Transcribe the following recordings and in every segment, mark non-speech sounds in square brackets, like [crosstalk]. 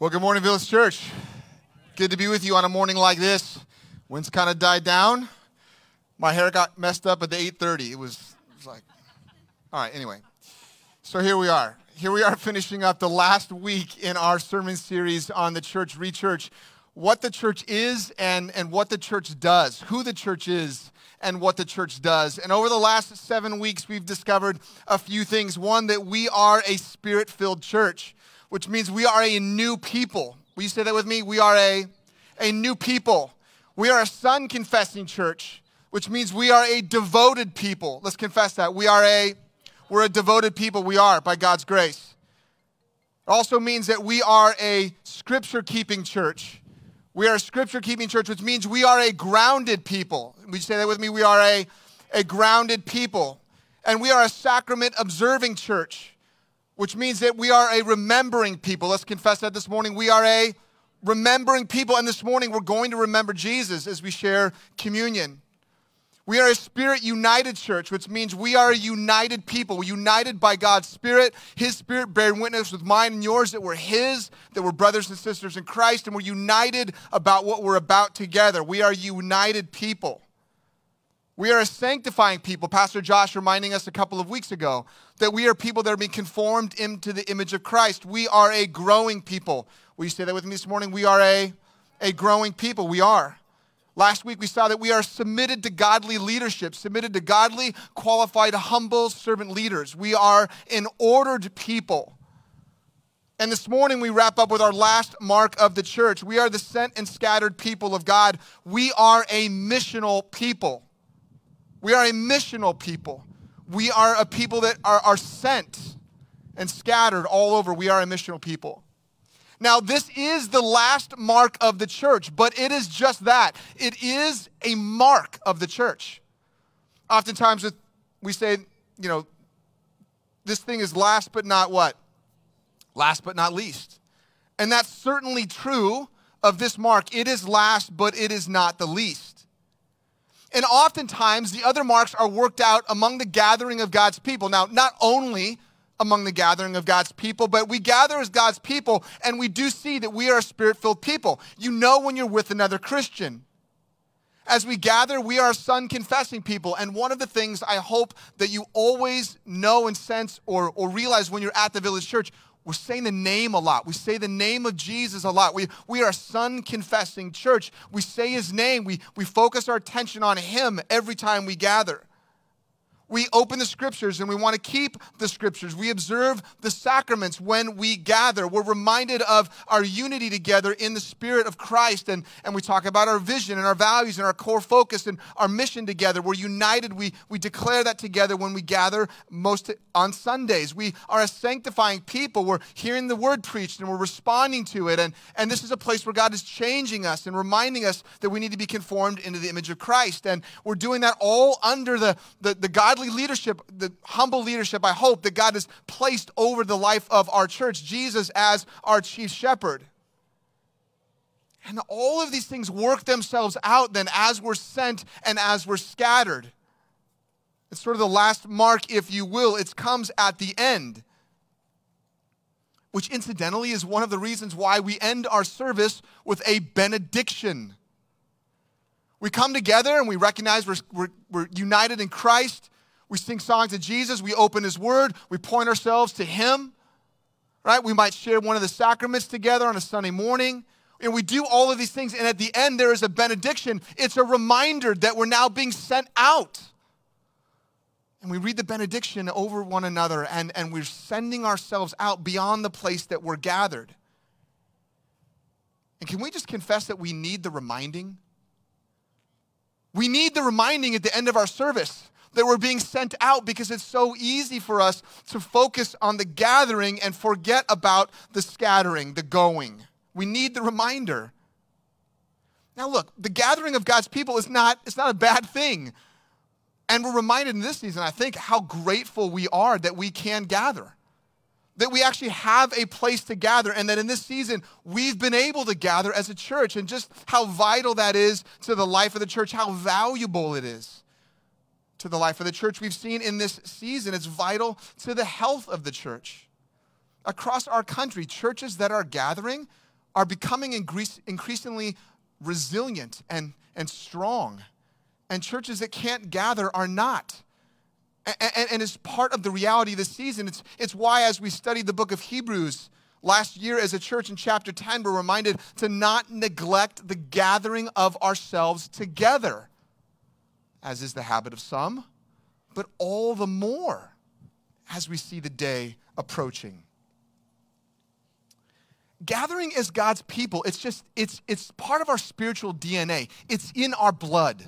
Well, good morning, Village Church. Good to be with you on a morning like this. Wind's kind of died down. My hair got messed up at the 8:30. It was, it was like, all right. Anyway, so here we are. Here we are [laughs] finishing up the last week in our sermon series on the church, rechurch, what the church is and and what the church does, who the church is and what the church does. And over the last seven weeks, we've discovered a few things. One, that we are a spirit-filled church which means we are a new people. Will you say that with me? We are a, a new people. We are a son confessing church, which means we are a devoted people. Let's confess that. We are a we're a devoted people. We are by God's grace. It also means that we are a scripture keeping church. We are a scripture keeping church, which means we are a grounded people. Would you say that with me? We are a, a grounded people. And we are a sacrament observing church which means that we are a remembering people. Let's confess that this morning. We are a remembering people, and this morning we're going to remember Jesus as we share communion. We are a spirit united church, which means we are a united people, united by God's Spirit, His Spirit bearing witness with mine and yours that we're His, that we're brothers and sisters in Christ, and we're united about what we're about together. We are united people. We are a sanctifying people. Pastor Josh reminding us a couple of weeks ago that we are people that are being conformed into the image of Christ. We are a growing people. Will you say that with me this morning? We are a, a growing people. We are. Last week we saw that we are submitted to godly leadership, submitted to godly, qualified, humble servant leaders. We are an ordered people. And this morning we wrap up with our last mark of the church. We are the sent and scattered people of God. We are a missional people. We are a missional people. We are a people that are, are sent and scattered all over. We are a missional people. Now, this is the last mark of the church, but it is just that. It is a mark of the church. Oftentimes, we say, you know, this thing is last but not what? Last but not least. And that's certainly true of this mark. It is last, but it is not the least. And oftentimes, the other marks are worked out among the gathering of God's people. Now, not only among the gathering of God's people, but we gather as God's people, and we do see that we are a spirit filled people. You know when you're with another Christian. As we gather, we are son confessing people. And one of the things I hope that you always know and sense or, or realize when you're at the village church, we're saying the name a lot. We say the name of Jesus a lot. We, we are a son confessing church. We say his name. We, we focus our attention on him every time we gather we open the scriptures and we want to keep the scriptures. We observe the sacraments when we gather. We're reminded of our unity together in the spirit of Christ. And, and we talk about our vision and our values and our core focus and our mission together. We're united. We, we declare that together when we gather most on Sundays. We are a sanctifying people. We're hearing the word preached and we're responding to it. And, and this is a place where God is changing us and reminding us that we need to be conformed into the image of Christ. And we're doing that all under the, the, the God godly leadership, the humble leadership, I hope, that God has placed over the life of our church, Jesus as our chief shepherd. And all of these things work themselves out then as we're sent and as we're scattered. It's sort of the last mark, if you will. It comes at the end, which incidentally is one of the reasons why we end our service with a benediction. We come together and we recognize we're, we're, we're united in Christ. We sing songs to Jesus. We open His Word. We point ourselves to Him. Right? We might share one of the sacraments together on a Sunday morning. And we do all of these things. And at the end, there is a benediction. It's a reminder that we're now being sent out. And we read the benediction over one another, and, and we're sending ourselves out beyond the place that we're gathered. And can we just confess that we need the reminding? We need the reminding at the end of our service that we're being sent out because it's so easy for us to focus on the gathering and forget about the scattering, the going. We need the reminder. Now look, the gathering of God's people is not it's not a bad thing. And we're reminded in this season, I think, how grateful we are that we can gather. That we actually have a place to gather, and that in this season we've been able to gather as a church, and just how vital that is to the life of the church, how valuable it is to the life of the church. We've seen in this season it's vital to the health of the church. Across our country, churches that are gathering are becoming increasingly resilient and, and strong. And churches that can't gather are not. And, and, it's part of the reality of the season. It's, it's why, as we studied the book of Hebrews last year as a church in chapter 10, we're reminded to not neglect the gathering of ourselves together, as is the habit of some, but all the more as we see the day approaching gathering as God's people, it's just, it's, it's part of our spiritual DNA. It's in our blood.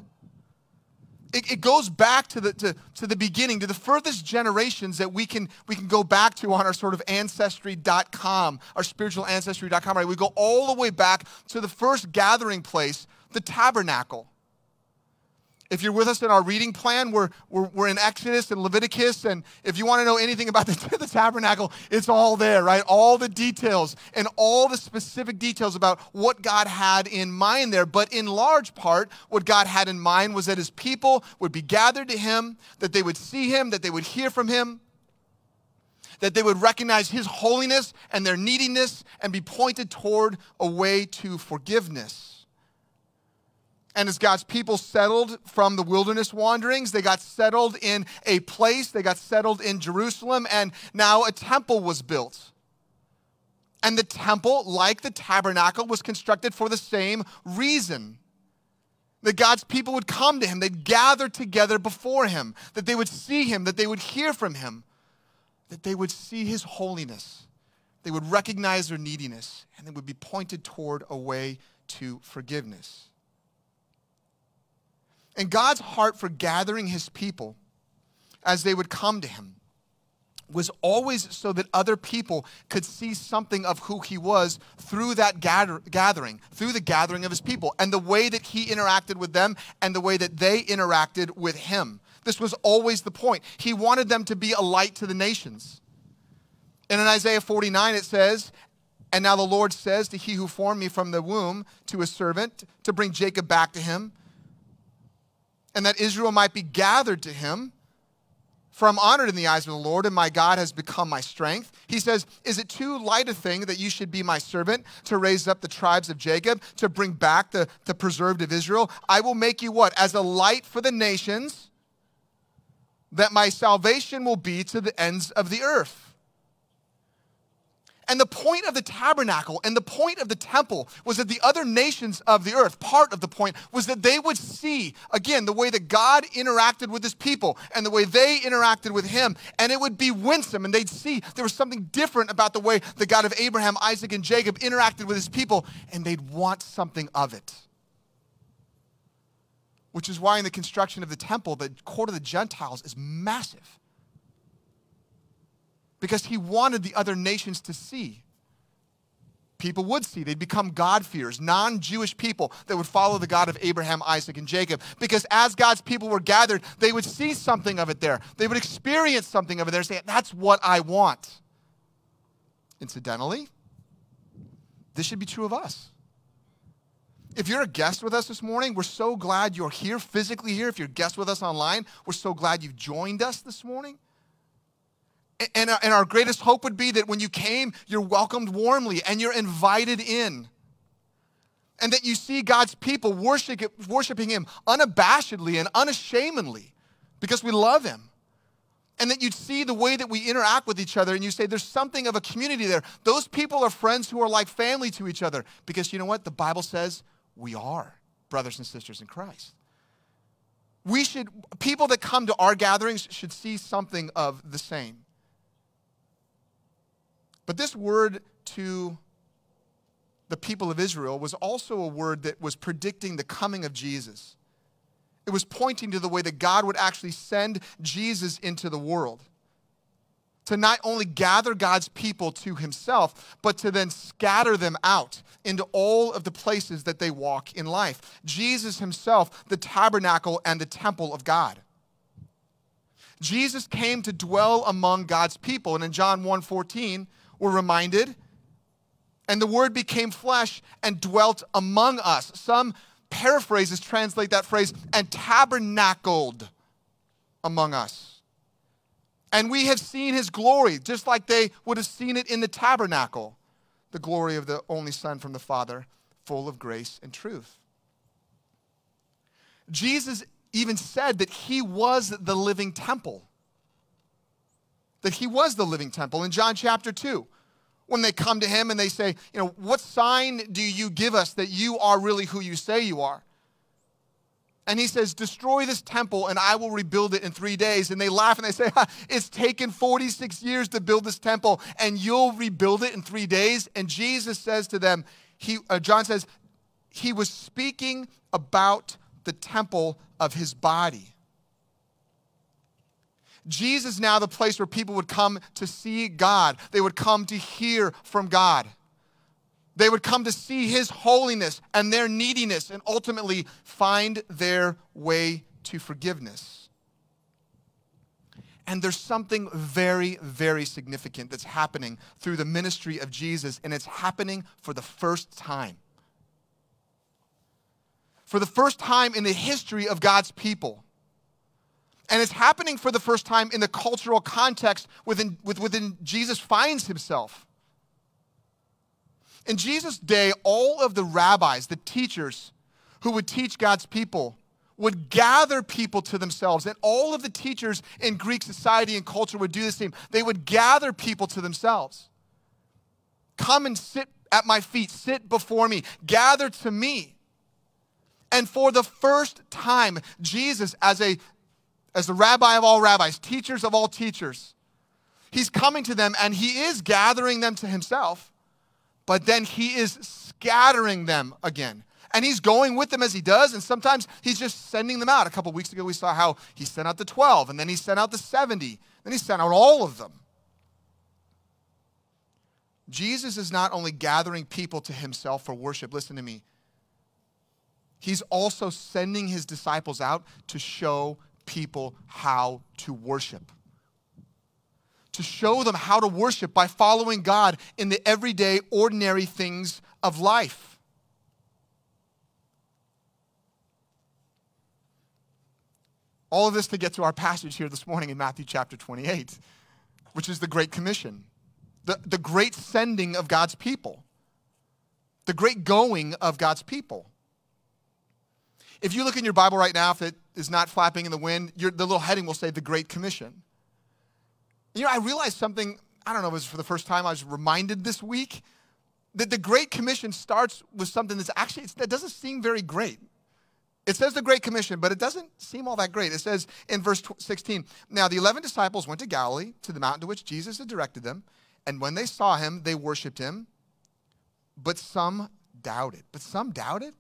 It, it goes back to the, to, to the beginning, to the furthest generations that we can, we can go back to on our sort of ancestry.com, our spiritual ancestry.com, right? We go all the way back to the first gathering place, the tabernacle. If you're with us in our reading plan, we're, we're, we're in Exodus and Leviticus. And if you want to know anything about the, [laughs] the tabernacle, it's all there, right? All the details and all the specific details about what God had in mind there. But in large part, what God had in mind was that his people would be gathered to him, that they would see him, that they would hear from him, that they would recognize his holiness and their neediness and be pointed toward a way to forgiveness. And as God's people settled from the wilderness wanderings, they got settled in a place, they got settled in Jerusalem, and now a temple was built. And the temple, like the tabernacle, was constructed for the same reason that God's people would come to him, they'd gather together before him, that they would see him, that they would hear from him, that they would see his holiness, they would recognize their neediness, and they would be pointed toward a way to forgiveness. And God's heart for gathering his people as they would come to him was always so that other people could see something of who he was through that gather- gathering, through the gathering of his people, and the way that he interacted with them and the way that they interacted with him. This was always the point. He wanted them to be a light to the nations. And in Isaiah 49, it says, And now the Lord says to he who formed me from the womb, to his servant, to bring Jacob back to him and that Israel might be gathered to him. For I'm honored in the eyes of the Lord, and my God has become my strength. He says, Is it too light a thing that you should be my servant to raise up the tribes of Jacob, to bring back the, the preserved of Israel? I will make you what? As a light for the nations, that my salvation will be to the ends of the earth. And the point of the tabernacle and the point of the temple was that the other nations of the earth, part of the point, was that they would see, again, the way that God interacted with his people and the way they interacted with him. And it would be winsome. And they'd see there was something different about the way the God of Abraham, Isaac, and Jacob interacted with his people. And they'd want something of it. Which is why in the construction of the temple, the court of the Gentiles is massive because he wanted the other nations to see. People would see. They'd become God-fearers, non Jewish people that would follow the God of Abraham, Isaac, and Jacob. Because as God's people were gathered, they would see something of it there. They would experience something of it there, saying, That's what I want. Incidentally, this should be true of us. If you're a guest with us this morning, we're so glad you're here, physically here. If you're a guest with us online, we're so glad you've joined us this morning. And, uh, and our greatest hope would be that when you came, you're welcomed warmly and you're invited in. And that you see God's people worship, worshiping Him unabashedly and unashamedly because we love Him. And that you'd see the way that we interact with each other and you say, there's something of a community there. Those people are friends who are like family to each other because you know what? The Bible says we are brothers and sisters in Christ we should people that come to our gatherings should see something of the same but this word to the people of Israel was also a word that was predicting the coming of Jesus. It was pointing to the way that God would actually send Jesus into the world to not only gather God's people to himself, but to then scatter them out into all of the places that they walk in life. Jesus himself, the tabernacle and the temple of God. Jesus came to dwell among God's people. And in John 1 14, we're reminded. And the word became flesh and dwelt among us. Some paraphrases translate that phrase and tabernacled among us. And we have seen his glory, just like they would have seen it in the tabernacle. the glory of the only Son from the Father, full of grace and truth. Jesus even said that he was the living temple. That he was the living temple in John chapter 2. When they come to him and they say, you know, what sign do you give us that you are really who you say you are? And he says, Destroy this temple and I will rebuild it in three days. And they laugh and they say, It's taken 46 years to build this temple and you'll rebuild it in three days. And Jesus says to them, he, uh, John says, He was speaking about the temple of his body. Jesus now the place where people would come to see God. They would come to hear from God. They would come to see his holiness and their neediness and ultimately find their way to forgiveness. And there's something very, very significant that's happening through the ministry of Jesus, and it's happening for the first time. For the first time in the history of God's people. And it's happening for the first time in the cultural context within, within Jesus finds himself. In Jesus' day, all of the rabbis, the teachers who would teach God's people, would gather people to themselves. And all of the teachers in Greek society and culture would do the same. They would gather people to themselves. Come and sit at my feet, sit before me, gather to me. And for the first time, Jesus, as, a, as the rabbi of all rabbis, teachers of all teachers, he's coming to them and he is gathering them to himself but then he is scattering them again. And he's going with them as he does, and sometimes he's just sending them out. A couple weeks ago, we saw how he sent out the 12, and then he sent out the 70, then he sent out all of them. Jesus is not only gathering people to himself for worship, listen to me, he's also sending his disciples out to show people how to worship to show them how to worship by following God in the everyday, ordinary things of life. All of this to get to our passage here this morning in Matthew chapter 28, which is the Great Commission, the, the great sending of God's people, the great going of God's people. If you look in your Bible right now, if it is not flapping in the wind, the little heading will say the Great Commission. You know, I realized something, I don't know, if it was for the first time I was reminded this week that the Great Commission starts with something that's actually, that doesn't seem very great. It says the Great Commission, but it doesn't seem all that great. It says in verse 16 Now the 11 disciples went to Galilee, to the mountain to which Jesus had directed them, and when they saw him, they worshiped him, but some doubted. But some doubted?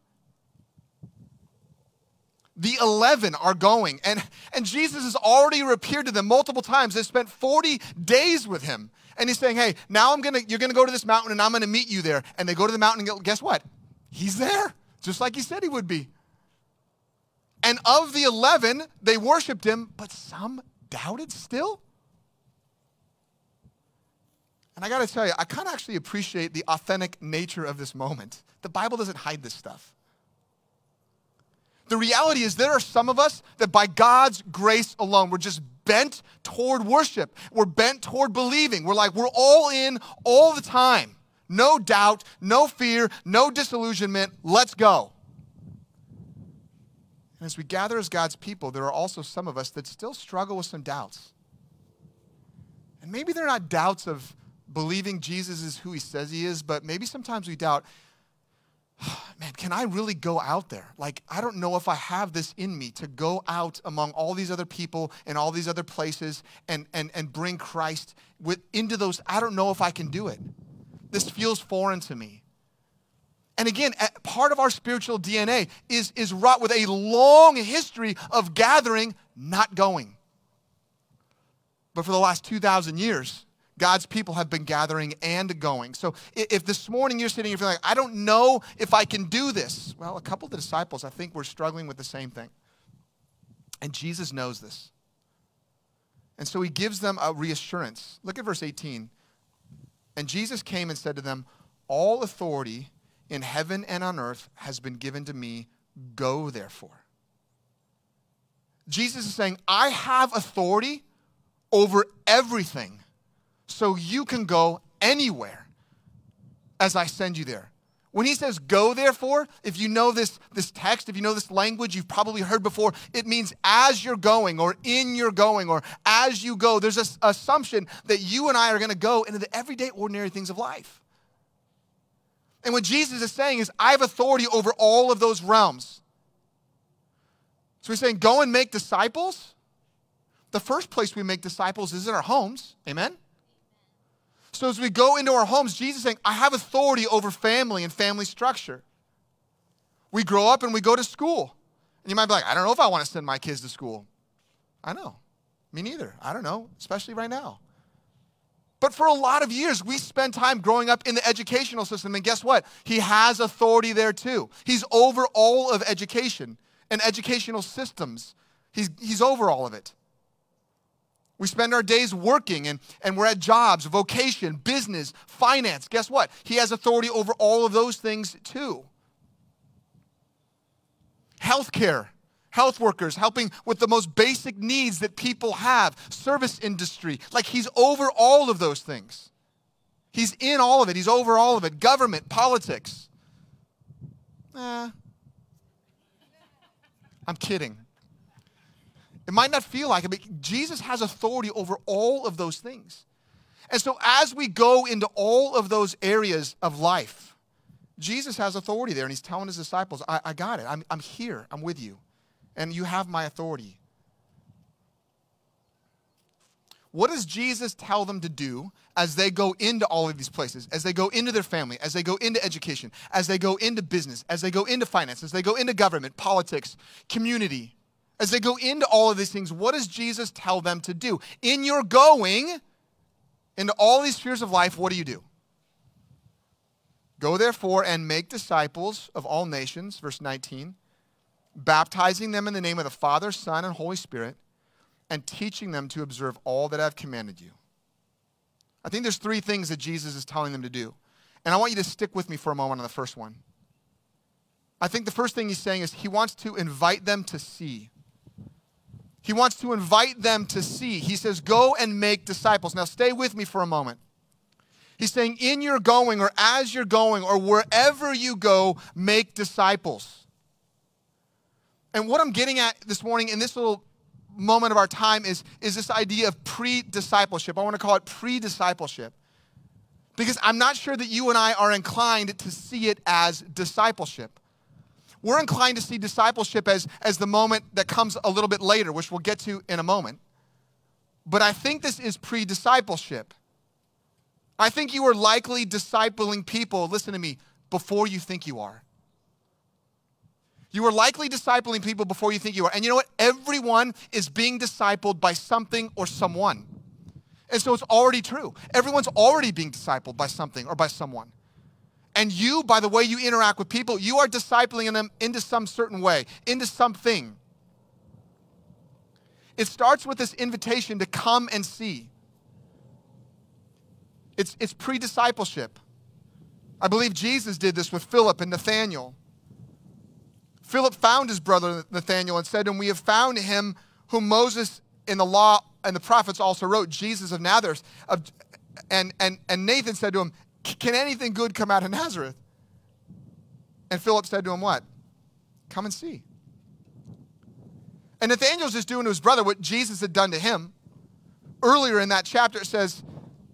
The 11 are going. And, and Jesus has already appeared to them multiple times. They spent 40 days with him. And he's saying, hey, now I'm gonna, you're to go to this mountain and I'm to meet you there. And they go to the mountain and guess what? He's there, just like he said he would be. And of the 11, they worshiped him, but some doubted still. And I got to tell you, I kind of actually appreciate the authentic nature of this moment. The Bible doesn't hide this stuff. The reality is, there are some of us that by God's grace alone, we're just bent toward worship. We're bent toward believing. We're like, we're all in all the time. No doubt, no fear, no disillusionment. Let's go. And as we gather as God's people, there are also some of us that still struggle with some doubts. And maybe they're not doubts of believing Jesus is who he says he is, but maybe sometimes we doubt [sighs] man, can I really go out there? Like, I don't know if I have this in me to go out among all these other people and all these other places and, and, and bring Christ with, into those. I don't know if I can do it. This feels foreign to me. And again, part of our spiritual DNA is, is wrought with a long history of gathering, not going. But for the last 2,000 years, God's people have been gathering and going. So if this morning you're sitting here feeling like, I don't know if I can do this, well, a couple of the disciples, I think, were struggling with the same thing. And Jesus knows this. And so he gives them a reassurance. Look at verse 18. And Jesus came and said to them, All authority in heaven and on earth has been given to me. Go therefore. Jesus is saying, I have authority over everything so you can go anywhere. as I send you there. When he says go, therefore, if you know this, this text, if you know this language you've probably heard before, it means as you're going or in your going or as you go. There's this assumption that you and I are going to go into the everyday, ordinary things of life. And what Jesus is saying is, I have authority over all of those realms. So he's saying, go and make disciples. The first place we make disciples is in our homes. Amen? So as we go into our homes, Jesus is saying, I have authority over family and family structure. We grow up and we go to school. And you might be like, I don't know if I want to send my kids to school. I know. Me neither. I don't know, especially right now. But for a lot of years, we spend time growing up in the educational system. And guess what? He has authority there too. He's over all of education and educational systems, he's, he's over all of it. We spend our days working and, and we're at jobs, vocation, business, finance. Guess what? He has authority over all of those things too. Healthcare, health workers, helping with the most basic needs that people have, service industry. Like he's over all of those things. He's in all of it, he's over all of it. Government, politics. Eh. I'm kidding. It might not feel like it, but Jesus has authority over all of those things. And so, as we go into all of those areas of life, Jesus has authority there, and he's telling his disciples, I, I got it. I'm, I'm here. I'm with you. And you have my authority. What does Jesus tell them to do as they go into all of these places, as they go into their family, as they go into education, as they go into business, as they go into finance, as they go into government, politics, community? As they go into all of these things, what does Jesus tell them to do? In your going into all these spheres of life, what do you do? Go therefore and make disciples of all nations, verse 19, baptizing them in the name of the Father, Son, and Holy Spirit, and teaching them to observe all that I've commanded you. I think there's three things that Jesus is telling them to do. And I want you to stick with me for a moment on the first one. I think the first thing he's saying is he wants to invite them to see. He wants to invite them to see. He says, Go and make disciples. Now, stay with me for a moment. He's saying, In your going, or as you're going, or wherever you go, make disciples. And what I'm getting at this morning in this little moment of our time is, is this idea of pre discipleship. I want to call it pre discipleship. Because I'm not sure that you and I are inclined to see it as discipleship we're inclined to see discipleship as, as the moment that comes a little bit later, which we'll get to in a moment. But I think this is pre discipleship. I think you are likely discipling people, listen to me, before you think you are. You are likely discipling people before you think you are. And you know what? Everyone is being discipled by something or someone. And so it's already true. Everyone's already being discipled by something or by someone. And you, by the way you interact with people, you are discipling them into some certain way, into something. It starts with this invitation to come and see. It's, it's pre discipleship. I believe Jesus did this with Philip and Nathaniel. Philip found his brother Nathaniel and said to him, We have found him whom Moses in the law and the prophets also wrote, Jesus of Nazareth. And, and, and Nathan said to him, can anything good come out of Nazareth? And Philip said to him, What? Come and see. And Nathanael's just doing to his brother what Jesus had done to him. Earlier in that chapter, it says,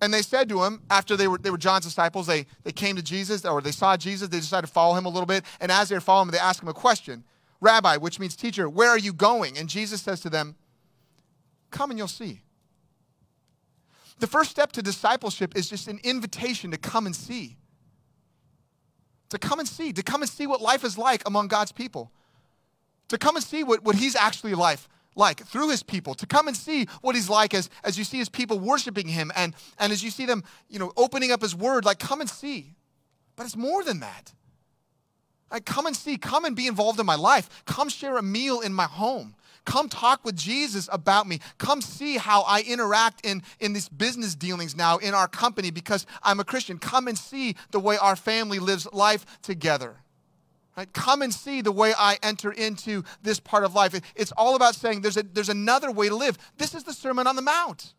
and they said to him, after they were, they were John's disciples, they, they came to Jesus, or they saw Jesus, they decided to follow him a little bit. And as they were following him, they asked him a question Rabbi, which means teacher, where are you going? And Jesus says to them, Come and you'll see. The first step to discipleship is just an invitation to come and see. To come and see, to come and see what life is like among God's people. To come and see what, what He's actually life like through his people, to come and see what he's like as, as you see his people worshiping him and, and as you see them, you know, opening up his word, like come and see. But it's more than that. Like, come and see, come and be involved in my life. Come share a meal in my home. Come talk with Jesus about me. Come see how I interact in, in these business dealings now in our company because I'm a Christian. Come and see the way our family lives life together. Right? Come and see the way I enter into this part of life. It's all about saying there's, a, there's another way to live. This is the Sermon on the Mount.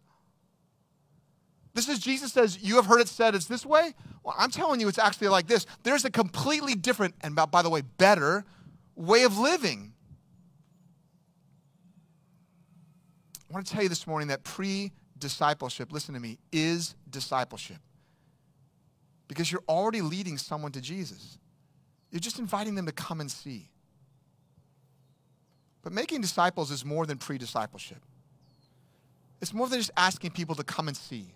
This is Jesus says, You have heard it said it's this way. Well, I'm telling you, it's actually like this. There's a completely different, and by the way, better way of living. I want to tell you this morning that pre discipleship, listen to me, is discipleship. Because you're already leading someone to Jesus. You're just inviting them to come and see. But making disciples is more than pre discipleship. It's more than just asking people to come and see.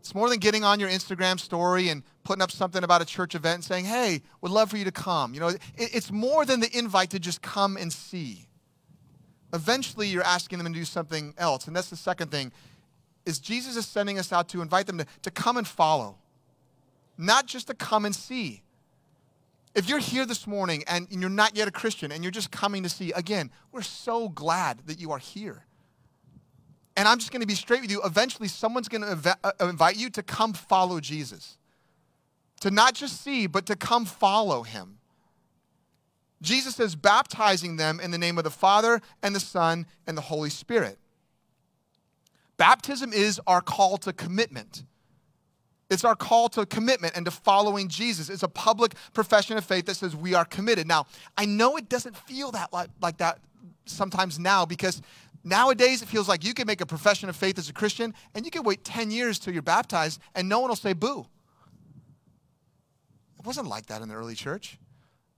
It's more than getting on your Instagram story and putting up something about a church event and saying, hey, would love for you to come. You know, it's more than the invite to just come and see. Eventually, you're asking them to do something else. And that's the second thing, is Jesus is sending us out to invite them to, to come and follow, not just to come and see. If you're here this morning and you're not yet a Christian and you're just coming to see, again, we're so glad that you are here. And I'm just going to be straight with you. Eventually, someone's going to uh, invite you to come follow Jesus. To not just see, but to come follow him. Jesus is baptizing them in the name of the Father and the Son and the Holy Spirit. Baptism is our call to commitment. It's our call to commitment and to following Jesus. It's a public profession of faith that says we are committed. Now, I know it doesn't feel that like, like that sometimes now because Nowadays, it feels like you can make a profession of faith as a Christian and you can wait 10 years till you're baptized and no one will say boo. It wasn't like that in the early church.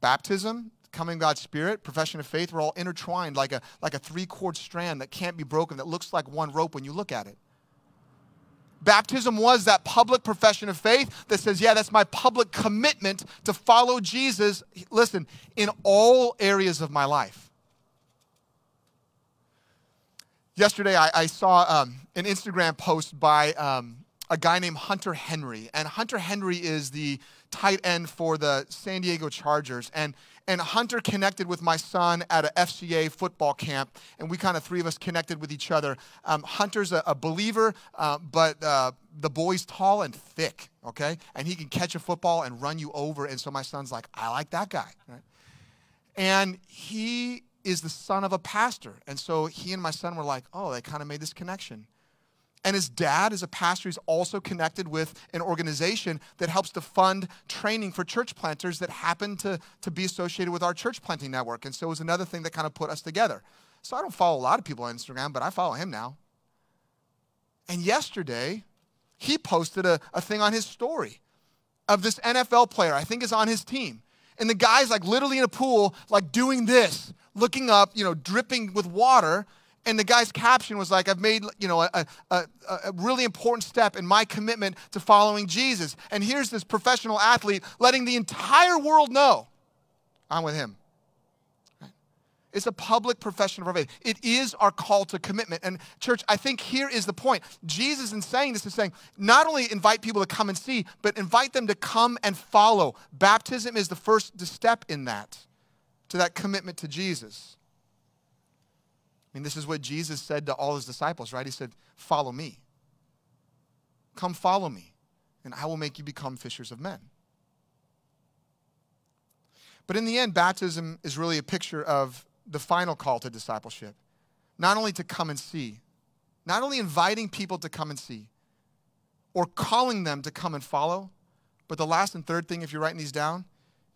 Baptism, coming God's Spirit, profession of faith, we're all intertwined like a, like a three cord strand that can't be broken, that looks like one rope when you look at it. Baptism was that public profession of faith that says, yeah, that's my public commitment to follow Jesus, listen, in all areas of my life. Yesterday, I, I saw um, an Instagram post by um, a guy named Hunter Henry. And Hunter Henry is the tight end for the San Diego Chargers. And, and Hunter connected with my son at a FCA football camp. And we kind of, three of us connected with each other. Um, Hunter's a, a believer, uh, but uh, the boy's tall and thick, okay? And he can catch a football and run you over. And so my son's like, I like that guy, right? And he is the son of a pastor. And so he and my son were like, oh, they kind of made this connection. And his dad is a pastor. He's also connected with an organization that helps to fund training for church planters that happen to, to be associated with our church planting network. And so it was another thing that kind of put us together. So I don't follow a lot of people on Instagram, but I follow him now. And yesterday, he posted a, a thing on his story of this NFL player, I think is on his team. And the guy's like literally in a pool, like doing this, looking up, you know, dripping with water. And the guy's caption was like, I've made, you know, a, a, a, really important step in my commitment to following Jesus. And here's this professional athlete letting the entire world know I'm with him. It's a public profession of our faith. It is our call to commitment. And, church, I think here is the point. Jesus, in saying this, is saying not only invite people to come and see, but invite them to come and follow. Baptism is the first step in that to that commitment to Jesus. I mean, this is what Jesus said to all his disciples, right? He said, Follow me. Come follow me, and I will make you become fishers of men. But in the end, baptism is really a picture of the final call to discipleship. Not only to come and see, not only inviting people to come and see, or calling them to come and follow, but the last and third thing, if you're writing these down,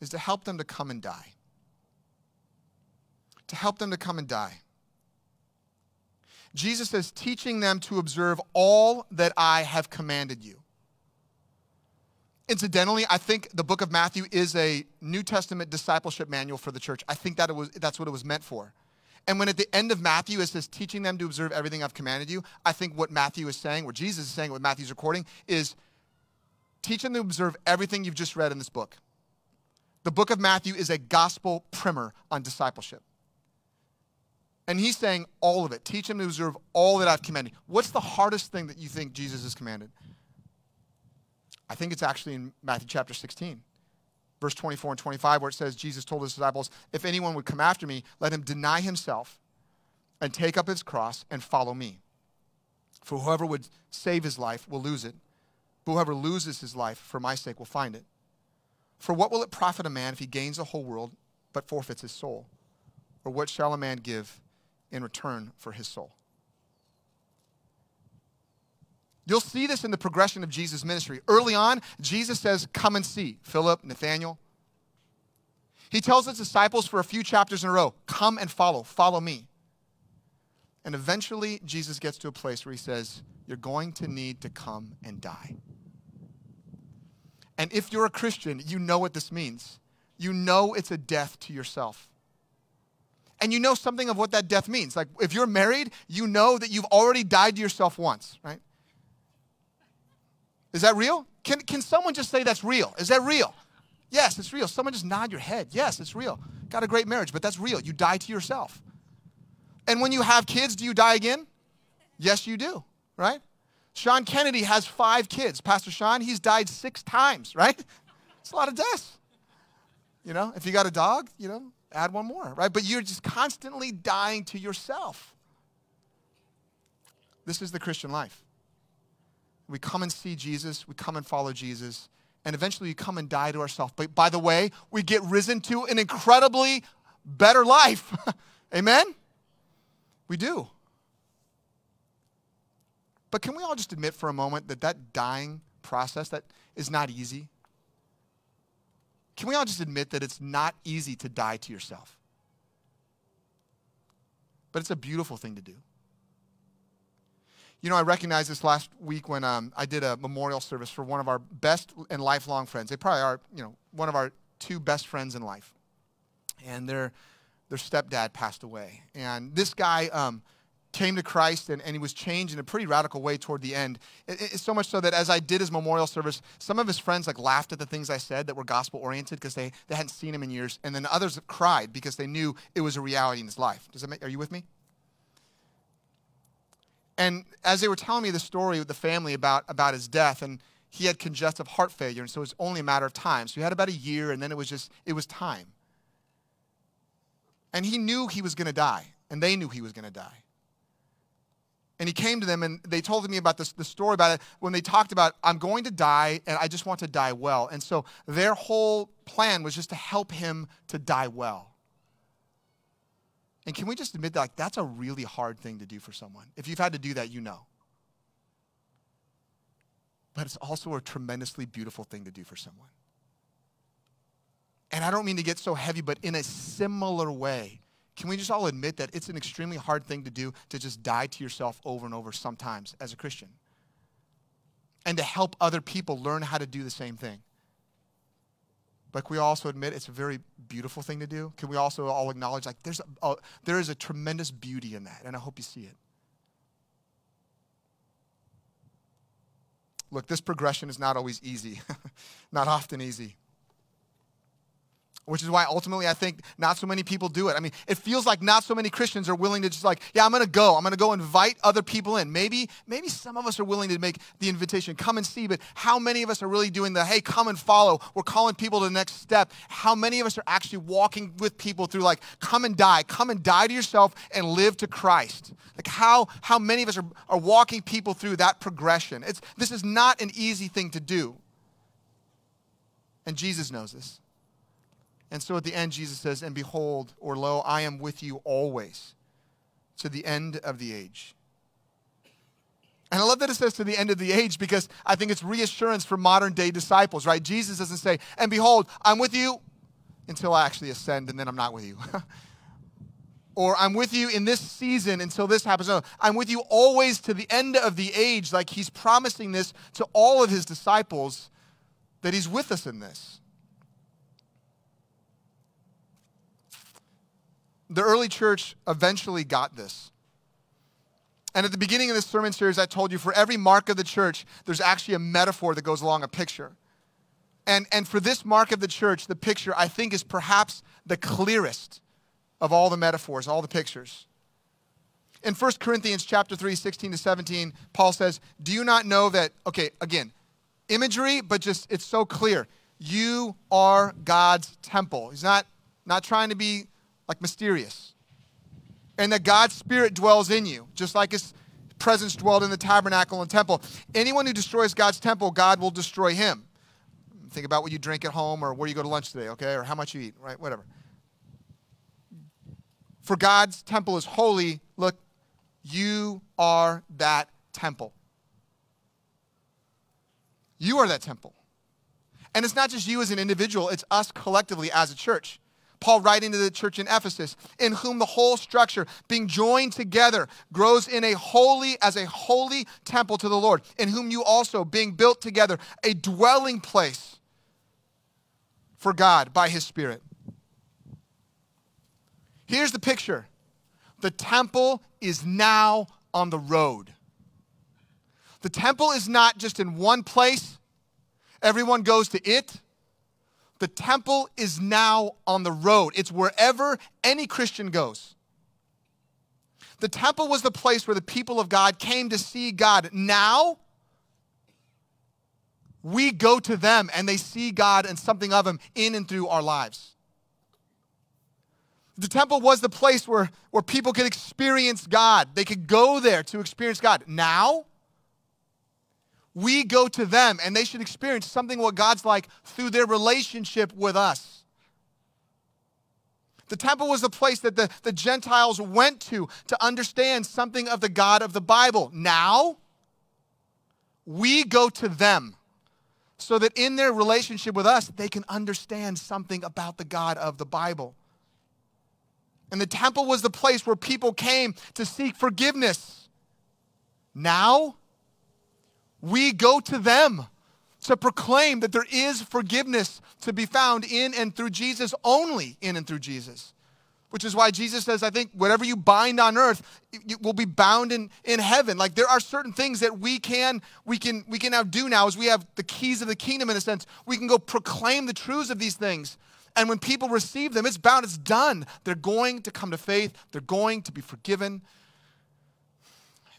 is to help them to come and die to help them to come and die. Jesus says, teaching them to observe all that I have commanded you. Incidentally, I think the book of Matthew is a New Testament discipleship manual for the church. I think that was, that's what it was meant for. And when at the end of Matthew it says, teaching them to observe everything I've commanded you, I think what Matthew is saying, what Jesus is saying, what Matthew's recording, is teach them to observe everything you've just read in this book. The book of Matthew is a gospel primer on discipleship. And he's saying all of it. Teach them to observe all that I've commanded. What's the hardest thing that you think Jesus has commanded? I think it's actually in Matthew chapter 16, verse 24 and 25, where it says, Jesus told his disciples, If anyone would come after me, let him deny himself and take up his cross and follow me. For whoever would save his life will lose it. Whoever loses his life for my sake will find it. For what will it profit a man if he gains the whole world but forfeits his soul? Or what shall a man give in return for his soul. You'll see this in the progression of Jesus' ministry. Early on, Jesus says, Come and see. Philip, Nathaniel. He tells his disciples for a few chapters in a row, Come and follow, follow me. And eventually, Jesus gets to a place where he says, You're going to need to come and die. And if you're a Christian, you know what this means. You know it's a death to yourself. And you know something of what that death means. Like if you're married, you know that you've already died to yourself once, right? Is that real? Can, can someone just say that's real? Is that real? Yes, it's real. Someone just nod your head. Yes, it's real. Got a great marriage, but that's real. You die to yourself. And when you have kids, do you die again? Yes, you do, right? Sean Kennedy has five kids. Pastor Sean, he's died six times, right? It's a lot of deaths. You know, if you got a dog, you know, add one more, right? But you're just constantly dying to yourself. This is the Christian life. We come and see Jesus, we come and follow Jesus, and eventually we come and die to ourselves. But by the way, we get risen to an incredibly better life. [laughs] Amen? We do. But can we all just admit for a moment that that dying process that is not easy? Can we all just admit that it's not easy to die to yourself? But it's a beautiful thing to do. You know, I recognized this last week when um, I did a memorial service for one of our best and lifelong friends. They probably are, you know, one of our two best friends in life. And their, their stepdad passed away. And this guy, um, came to Christ and, and he was changed in a pretty radical way toward the end. It, it, so much so that as I did his memorial service, some of his friends like laughed at the things I said that were gospel oriented because they, they hadn't seen him in years. And then others cried because they knew it was a reality in his life. Does that make, are you with me? And as they were telling me the story with the family about, about his death, and he had congestive heart failure, and so it was only a matter of time. So he had about a year, and then it was just, it was time. And he knew he was going to die, and they knew he was going to die. And he came to them and they told me about this, the story about it when they talked about, I'm going to die and I just want to die well. And so their whole plan was just to help him to die well. And can we just admit that like, that's a really hard thing to do for someone? If you've had to do that, you know. But it's also a tremendously beautiful thing to do for someone. And I don't mean to get so heavy, but in a similar way, can we just all admit that it's an extremely hard thing to do to just die to yourself over and over sometimes as a Christian? And to help other people learn how to do the same thing. But can we also admit it's a very beautiful thing to do. Can we also all acknowledge like there's a, a, there is a tremendous beauty in that, and I hope you see it. Look, this progression is not always easy, [laughs] not often easy which is why ultimately I think not so many people do it. I mean, it feels like not so many Christians are willing to just like, yeah, I'm going to go. I'm going to go invite other people in. Maybe maybe some of us are willing to make the invitation, come and see, but how many of us are really doing the hey, come and follow? We're calling people to the next step. How many of us are actually walking with people through like come and die, come and die to yourself and live to Christ? Like how how many of us are, are walking people through that progression? It's this is not an easy thing to do. And Jesus knows this. And so at the end, Jesus says, And behold, or lo, I am with you always to the end of the age. And I love that it says to the end of the age because I think it's reassurance for modern day disciples, right? Jesus doesn't say, And behold, I'm with you until I actually ascend and then I'm not with you. [laughs] or I'm with you in this season until this happens. No, I'm with you always to the end of the age. Like he's promising this to all of his disciples that he's with us in this. The early church eventually got this. And at the beginning of this sermon series, I told you for every mark of the church, there's actually a metaphor that goes along a picture. And, and for this mark of the church, the picture I think is perhaps the clearest of all the metaphors, all the pictures. In 1 Corinthians chapter 3, 16 to 17, Paul says, Do you not know that, okay, again, imagery, but just it's so clear. You are God's temple. He's not, not trying to be like mysterious. And that God's Spirit dwells in you, just like His presence dwelled in the tabernacle and temple. Anyone who destroys God's temple, God will destroy him. Think about what you drink at home or where you go to lunch today, okay? Or how much you eat, right? Whatever. For God's temple is holy. Look, you are that temple. You are that temple. And it's not just you as an individual, it's us collectively as a church. Paul writing to the church in Ephesus, in whom the whole structure, being joined together, grows in a holy, as a holy temple to the Lord, in whom you also, being built together, a dwelling place for God by his Spirit. Here's the picture the temple is now on the road. The temple is not just in one place, everyone goes to it. The temple is now on the road, it's wherever any Christian goes. The temple was the place where the people of God came to see God. Now, we go to them and they see God and something of Him in and through our lives. The temple was the place where, where people could experience God. They could go there to experience God. Now, we go to them and they should experience something what God's like through their relationship with us. The temple was the place that the, the Gentiles went to to understand something of the God of the Bible. Now, we go to them so that in their relationship with us, they can understand something about the God of the Bible. And the temple was the place where people came to seek forgiveness. Now, we go to them to proclaim that there is forgiveness to be found in and through Jesus, only in and through Jesus. Which is why Jesus says, I think whatever you bind on earth will be bound in, in heaven. Like there are certain things that we can, we can we can now do now as we have the keys of the kingdom in a sense. We can go proclaim the truths of these things. And when people receive them, it's bound, it's done. They're going to come to faith, they're going to be forgiven, and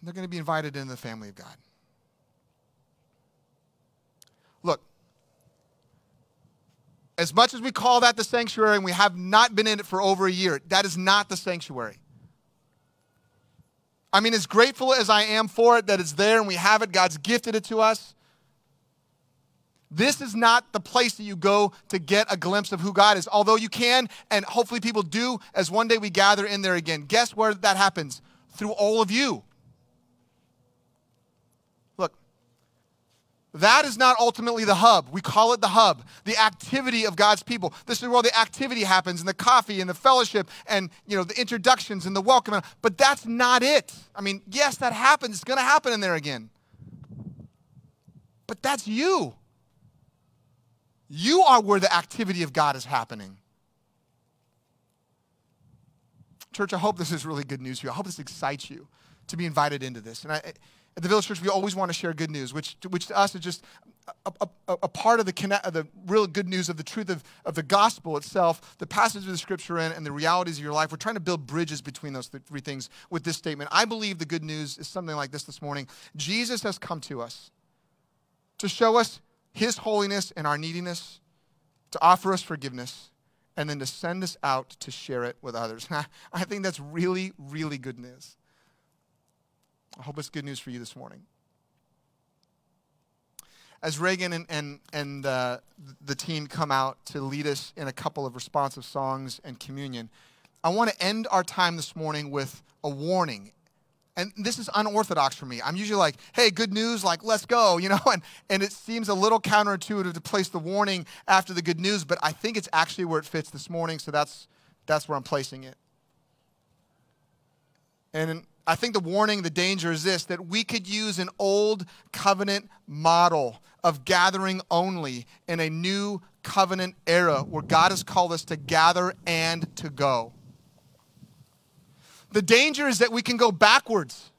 they're going to be invited into the family of God. Look, as much as we call that the sanctuary and we have not been in it for over a year, that is not the sanctuary. I mean, as grateful as I am for it that it's there and we have it, God's gifted it to us. This is not the place that you go to get a glimpse of who God is, although you can, and hopefully people do, as one day we gather in there again. Guess where that happens? Through all of you. That is not ultimately the hub. We call it the hub, the activity of God's people. This is where the activity happens, and the coffee, and the fellowship, and you know the introductions and the welcome. But that's not it. I mean, yes, that happens. It's going to happen in there again. But that's you. You are where the activity of God is happening. Church, I hope this is really good news for you. I hope this excites you to be invited into this. And I, at the Village Church, we always want to share good news, which, which to us is just a, a, a part of the, connect, the real good news of the truth of, of the gospel itself, the passage of the scripture in, and the realities of your life. We're trying to build bridges between those three things with this statement. I believe the good news is something like this this morning Jesus has come to us to show us his holiness and our neediness, to offer us forgiveness, and then to send us out to share it with others. [laughs] I think that's really, really good news. I hope it's good news for you this morning. As Reagan and, and, and uh, the team come out to lead us in a couple of responsive songs and communion, I want to end our time this morning with a warning and this is unorthodox for me. I'm usually like, hey, good news, like, let's go, [laughs] you know? And, and it seems a little counterintuitive to place the warning after the good news, but I think it's actually where it fits this morning, so that's, that's where I'm placing it. And I think the warning, the danger is this that we could use an old covenant model of gathering only in a new covenant era where God has called us to gather and to go. The danger is that we can go backwards.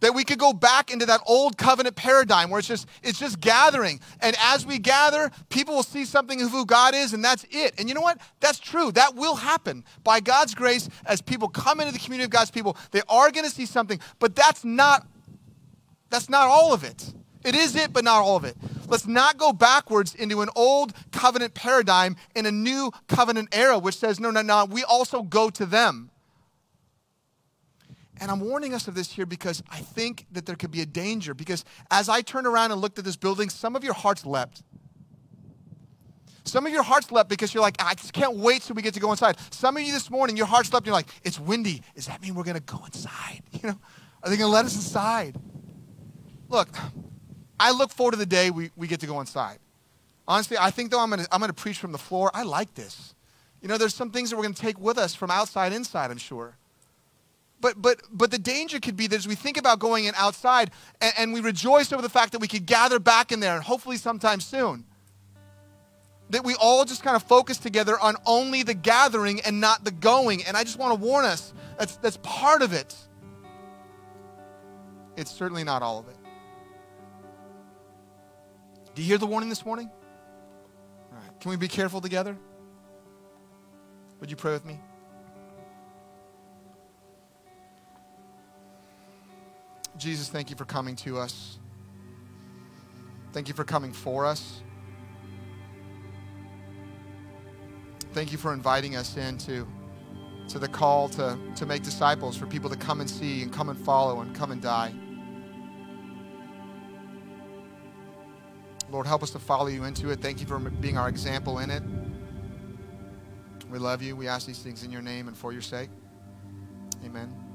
That we could go back into that old covenant paradigm where it's just it's just gathering. And as we gather, people will see something of who God is, and that's it. And you know what? That's true. That will happen. By God's grace, as people come into the community of God's people, they are going to see something, but that's not that's not all of it. It is it, but not all of it. Let's not go backwards into an old covenant paradigm in a new covenant era, which says, no, no, no, we also go to them. And I'm warning us of this here because I think that there could be a danger. Because as I turned around and looked at this building, some of your hearts leapt. Some of your hearts leapt because you're like, I just can't wait till we get to go inside. Some of you this morning, your hearts leapt and you're like, it's windy. Does that mean we're going to go inside? [laughs] You know, are they going to let us inside? Look, I look forward to the day we, we get to go inside. Honestly, I think though I'm going to I'm going to preach from the floor. I like this. You know, there's some things that we're going to take with us from outside inside, I'm sure. But, but, but the danger could be that as we think about going in outside and, and we rejoice over the fact that we could gather back in there, and hopefully sometime soon, that we all just kind of focus together on only the gathering and not the going. And I just want to warn us that's, that's part of it. It's certainly not all of it. Do you hear the warning this morning? All right. Can we be careful together? Would you pray with me? Jesus, thank you for coming to us. Thank you for coming for us. Thank you for inviting us into to the call to, to make disciples, for people to come and see and come and follow and come and die. Lord, help us to follow you into it. Thank you for being our example in it. We love you. We ask these things in your name and for your sake. Amen.